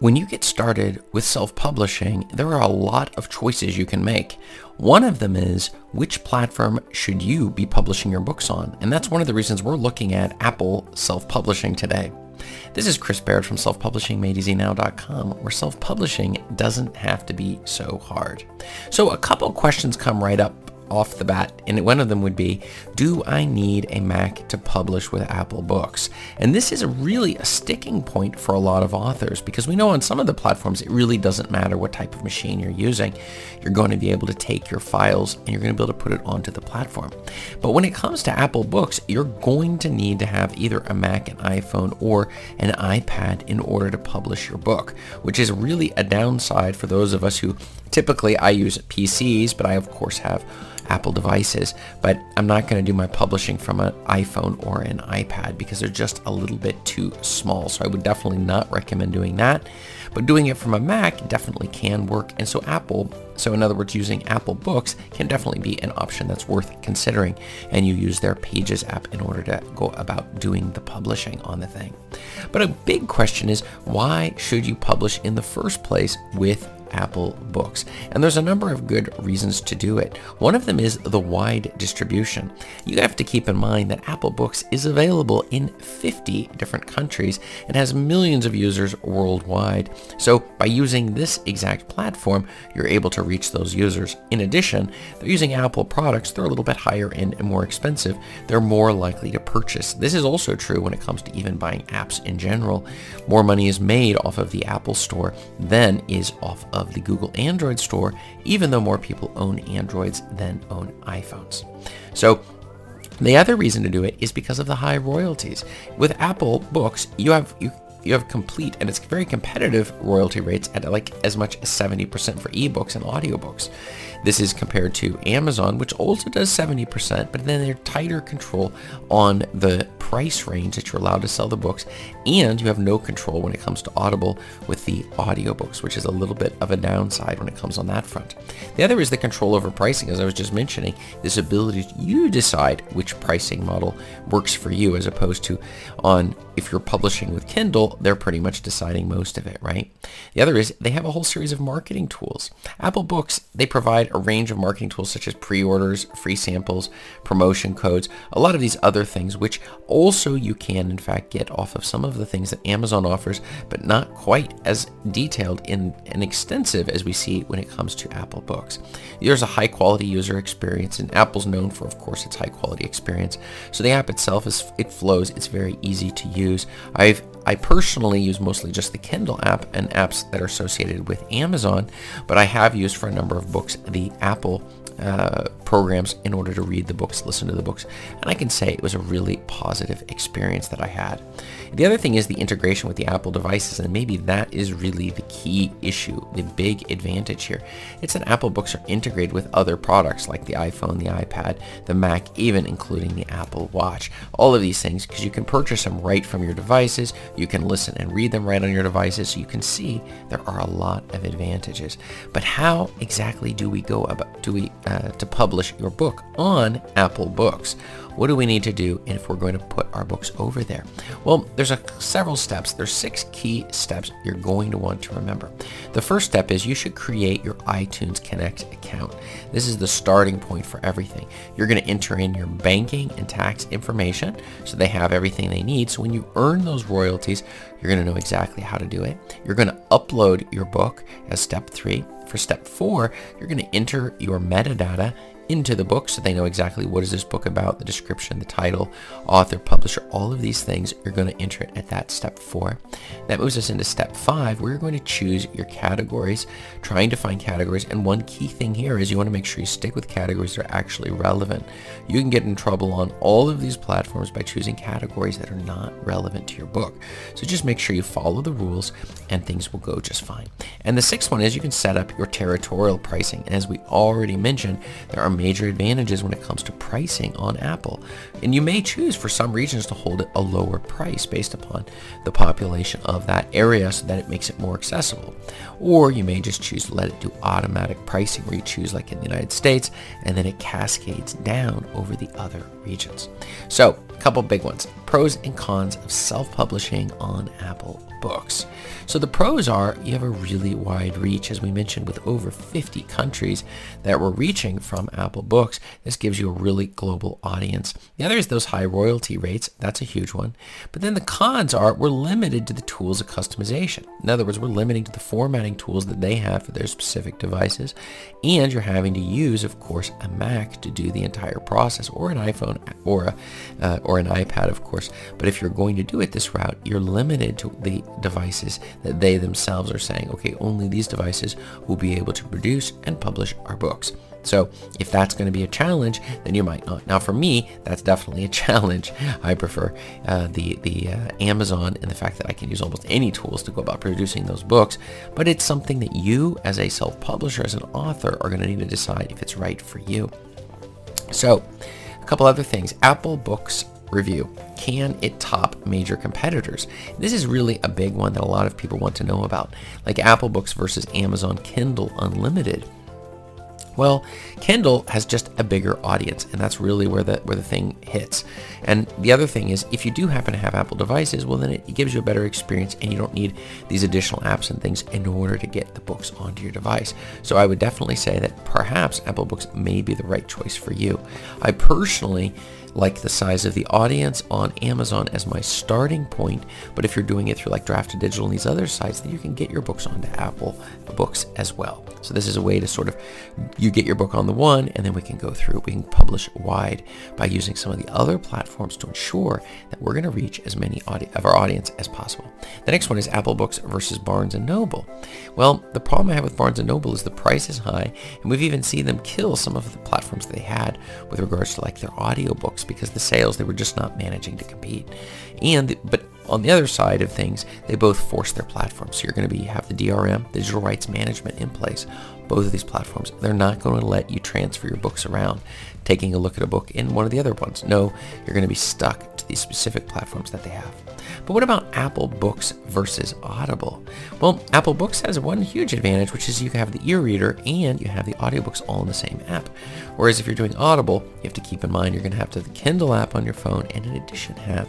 When you get started with self-publishing, there are a lot of choices you can make. One of them is which platform should you be publishing your books on? And that's one of the reasons we're looking at Apple self-publishing today. This is Chris Baird from selfpublishingmadeeasynow.com, where self-publishing doesn't have to be so hard. So a couple questions come right up off the bat, and one of them would be, do I need a Mac to publish with Apple Books? And this is really a sticking point for a lot of authors because we know on some of the platforms it really doesn't matter what type of machine you're using. You're going to be able to take your files and you're going to be able to put it onto the platform. But when it comes to Apple Books, you're going to need to have either a Mac, an iPhone, or an iPad in order to publish your book, which is really a downside for those of us who typically I use PCs, but I of course have Apple devices, but I'm not going to do my publishing from an iPhone or an iPad because they're just a little bit too small. So I would definitely not recommend doing that. But doing it from a Mac definitely can work. And so Apple, so in other words, using Apple Books can definitely be an option that's worth considering. And you use their Pages app in order to go about doing the publishing on the thing. But a big question is why should you publish in the first place with Apple Books. And there's a number of good reasons to do it. One of them is the wide distribution. You have to keep in mind that Apple Books is available in 50 different countries and has millions of users worldwide. So by using this exact platform, you're able to reach those users. In addition, they're using Apple products. They're a little bit higher end and more expensive. They're more likely to purchase. This is also true when it comes to even buying apps in general. More money is made off of the Apple Store than is off of of the Google Android store, even though more people own Androids than own iPhones. So the other reason to do it is because of the high royalties. With Apple Books, you have you you have complete and it's very competitive royalty rates at like as much as 70% for ebooks and audiobooks. This is compared to Amazon, which also does 70%, but then they're tighter control on the price range that you're allowed to sell the books, and you have no control when it comes to Audible with the audiobooks, which is a little bit of a downside when it comes on that front. The other is the control over pricing, as I was just mentioning, this ability to you decide which pricing model works for you as opposed to on if you're publishing with Kindle, they're pretty much deciding most of it, right? The other is they have a whole series of marketing tools. Apple Books, they provide a range of marketing tools such as pre-orders, free samples, promotion codes, a lot of these other things, which also, you can in fact get off of some of the things that Amazon offers, but not quite as detailed in, and extensive as we see when it comes to Apple Books. There's a high quality user experience, and Apple's known for, of course, its high quality experience. So the app itself is it flows. It's very easy to use. I've I personally use mostly just the Kindle app and apps that are associated with Amazon, but I have used for a number of books the Apple uh, programs in order to read the books, listen to the books, and I can say it was a really positive experience that I had. The other thing is the integration with the Apple devices, and maybe that is really the key issue, the big advantage here. It's that Apple books are integrated with other products like the iPhone, the iPad, the Mac, even including the Apple Watch. All of these things because you can purchase them right from your devices, you can listen and read them right on your devices, so you can see there are a lot of advantages. But how exactly do we go about, do we, uh, to publish your book on Apple Books? What do we need to do if we're going to put our books over there? Well, there's a, several steps. There's six key steps you're going to want to remember. The first step is you should create your iTunes Connect account. This is the starting point for everything. You're going to enter in your banking and tax information so they have everything they need. So when you earn those royalties, you're going to know exactly how to do it. You're going to upload your book as step three. For step four, you're going to enter your metadata into the book so they know exactly what is this book about, the description, the title, author, publisher, all of these things. You're going to enter it at that step four. That moves us into step five where you're going to choose your categories, trying to find categories. And one key thing here is you want to make sure you stick with categories that are actually relevant. You can get in trouble on all of these platforms by choosing categories that are not relevant to your book. So just make sure you follow the rules and things will go just fine. And the sixth one is you can set up your territorial pricing. And as we already mentioned, there are major advantages when it comes to pricing on Apple. And you may choose for some regions to hold it a lower price based upon the population of that area so that it makes it more accessible. Or you may just choose to let it do automatic pricing where you choose like in the United States and then it cascades down over the other regions. So a couple big ones. Pros and cons of self-publishing on Apple Books. So the pros are you have a really wide reach, as we mentioned, with over 50 countries that we're reaching from Apple Books. This gives you a really global audience. The other is those high royalty rates. That's a huge one. But then the cons are we're limited to the tools of customization. In other words, we're limiting to the formatting tools that they have for their specific devices. And you're having to use, of course, a Mac to do the entire process or an iPhone or, a, uh, or an iPad, of course. But if you're going to do it this route, you're limited to the devices that they themselves are saying, okay, only these devices will be able to produce and publish our books. So if that's going to be a challenge, then you might not. Now for me, that's definitely a challenge. I prefer uh, the, the uh, Amazon and the fact that I can use almost any tools to go about producing those books, but it's something that you as a self-publisher, as an author, are going to need to decide if it's right for you. So a couple other things. Apple Books review. Can it top major competitors? This is really a big one that a lot of people want to know about, like Apple Books versus Amazon Kindle Unlimited. Well, Kindle has just a bigger audience, and that's really where the where the thing hits. And the other thing is, if you do happen to have Apple devices, well, then it, gives you a better experience, and you don't need these additional apps and things in order to get the books onto your device. So I would definitely say that perhaps Apple Books may be the right choice for you. I personally like the size of the audience on Amazon as my starting point. But if you're doing it through like Draft2Digital and these other sites, then you can get your books onto Apple Books as well. So this is a way to sort of, you get your book on the one and then we can go through, we can publish wide by using some of the other platforms to ensure that we're going to reach as many audi- of our audience as possible. The next one is Apple Books versus Barnes & Noble. Well, the problem I have with Barnes & Noble is the price is high and we've even seen them kill some of the platforms they had with regards to like their audiobooks because the sales, they were just not managing to compete. And, but on the other side of things, they both force their platforms. So you're going to be have the DRM, digital rights management in place. Both of these platforms, they're not going to let you transfer your books around, taking a look at a book in one of the other ones. No, you're going to be stuck to these specific platforms that they have. But what about Apple Books versus Audible? Well, Apple Books has one huge advantage, which is you have the e-reader and you have the audiobooks all in the same app. Whereas if you're doing Audible, you have to keep in mind you're going to have to have the Kindle app on your phone and in addition have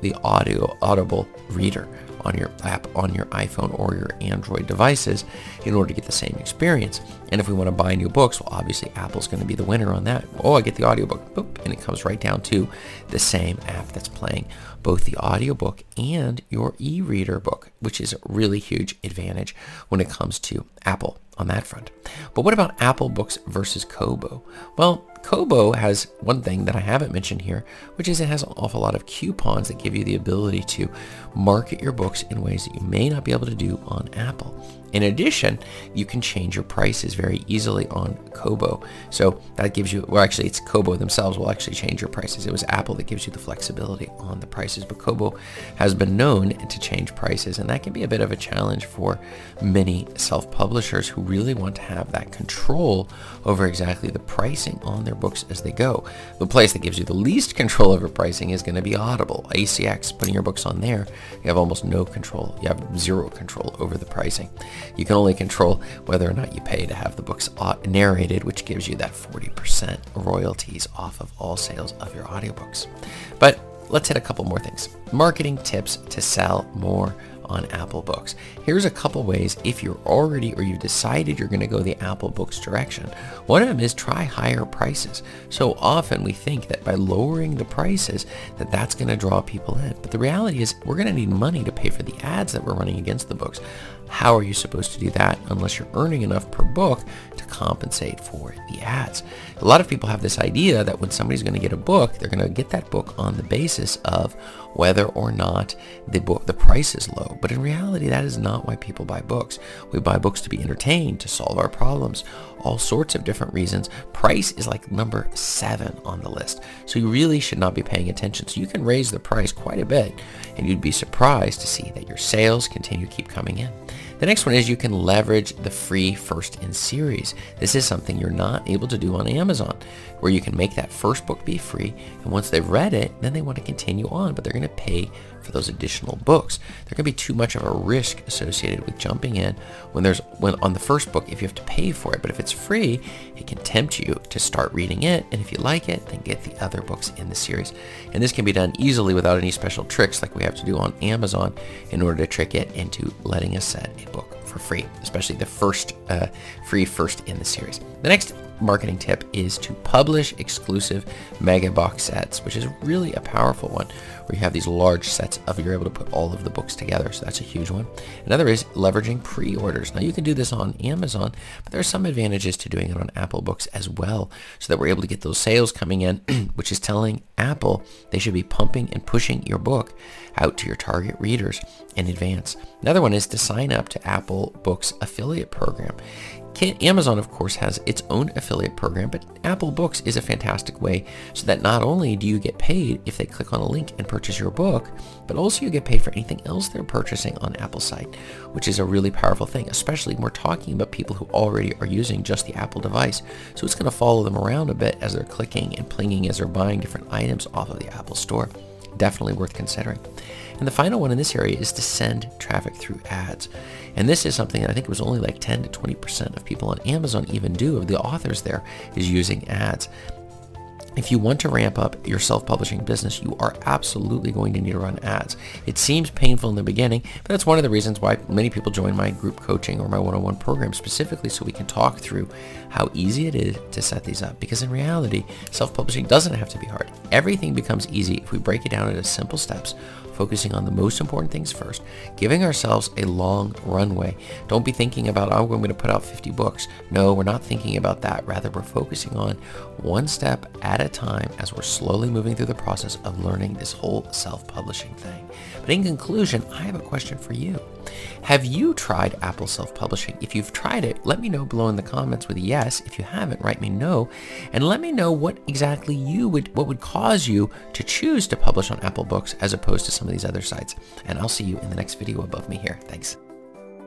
the audio Audible reader on your app on your iPhone or your Android devices in order to get the same experience. And if we want to buy new books, well, obviously Apple's going to be the winner on that. Oh, I get the audiobook, boop, and it comes right down to the same app that's playing both the audiobook and your e-reader book, which is a really huge advantage when it comes to Apple on that front. But what about Apple Books versus Kobo? Well, Kobo has one thing that I haven't mentioned here, which is it has an awful lot of coupons that give you the ability to market your books in ways that you may not be able to do on Apple. In addition, you can change your prices very easily on Kobo. So that gives you, well actually it's Kobo themselves will actually change your prices. It was Apple that gives you the flexibility on the prices, but Kobo has been known to change prices and that can be a bit of a challenge for many self-publishers who really want to have that control over exactly the pricing on their books as they go. The place that gives you the least control over pricing is going to be Audible. ACX, putting your books on there, you have almost no control. You have zero control over the pricing. You can only control whether or not you pay to have the books narrated, which gives you that 40% royalties off of all sales of your audiobooks. But let's hit a couple more things. Marketing tips to sell more on Apple Books. Here's a couple ways if you're already or you've decided you're going to go the Apple Books direction. One of them is try higher prices. So often we think that by lowering the prices that that's going to draw people in. But the reality is we're going to need money to pay for the ads that we're running against the books. How are you supposed to do that unless you're earning enough per book to compensate for the ads? A lot of people have this idea that when somebody's going to get a book, they're going to get that book on the basis of whether or not the book the price is low. But in reality, that is not why people buy books. We buy books to be entertained, to solve our problems, all sorts of different reasons. Price is like number seven on the list. So you really should not be paying attention. So you can raise the price quite a bit and you'd be surprised to see that your sales continue to keep coming in. The next one is you can leverage the free first in series. This is something you're not able to do on Amazon, where you can make that first book be free, and once they've read it, then they want to continue on, but they're going to pay for those additional books. There can be too much of a risk associated with jumping in when there's when on the first book if you have to pay for it, but if it's free, it can tempt you to start reading it, and if you like it, then get the other books in the series. And this can be done easily without any special tricks like we have to do on Amazon in order to trick it into letting us set a book for free, especially the first uh, free first in the series. The next marketing tip is to publish exclusive mega box sets, which is really a powerful one where you have these large sets of you're able to put all of the books together. So that's a huge one. Another is leveraging pre-orders. Now you can do this on Amazon, but there are some advantages to doing it on Apple Books as well so that we're able to get those sales coming in, which is telling Apple they should be pumping and pushing your book out to your target readers in advance. Another one is to sign up to Apple Books affiliate program. Amazon, of course, has its own affiliate program, but Apple Books is a fantastic way so that not only do you get paid if they click on a link and purchase your book, but also you get paid for anything else they're purchasing on Apple site, which is a really powerful thing, especially when we're talking about people who already are using just the Apple device. So it's going to follow them around a bit as they're clicking and plinging as they're buying different items off of the Apple Store. Definitely worth considering. And the final one in this area is to send traffic through ads. And this is something I think it was only like 10 to 20% of people on Amazon even do, of the authors there, is using ads. If you want to ramp up your self-publishing business, you are absolutely going to need to run ads. It seems painful in the beginning, but that's one of the reasons why many people join my group coaching or my one-on-one program specifically so we can talk through how easy it is to set these up. Because in reality, self-publishing doesn't have to be hard. Everything becomes easy if we break it down into simple steps focusing on the most important things first, giving ourselves a long runway. Don't be thinking about, oh, I'm going to put out 50 books. No, we're not thinking about that. Rather, we're focusing on one step at a time as we're slowly moving through the process of learning this whole self-publishing thing. But in conclusion, I have a question for you. Have you tried Apple self-publishing? If you've tried it, let me know below in the comments with yes. If you haven't, write me no. And let me know what exactly you would, what would cause you to choose to publish on Apple Books as opposed to some of these other sites. And I'll see you in the next video above me here. Thanks.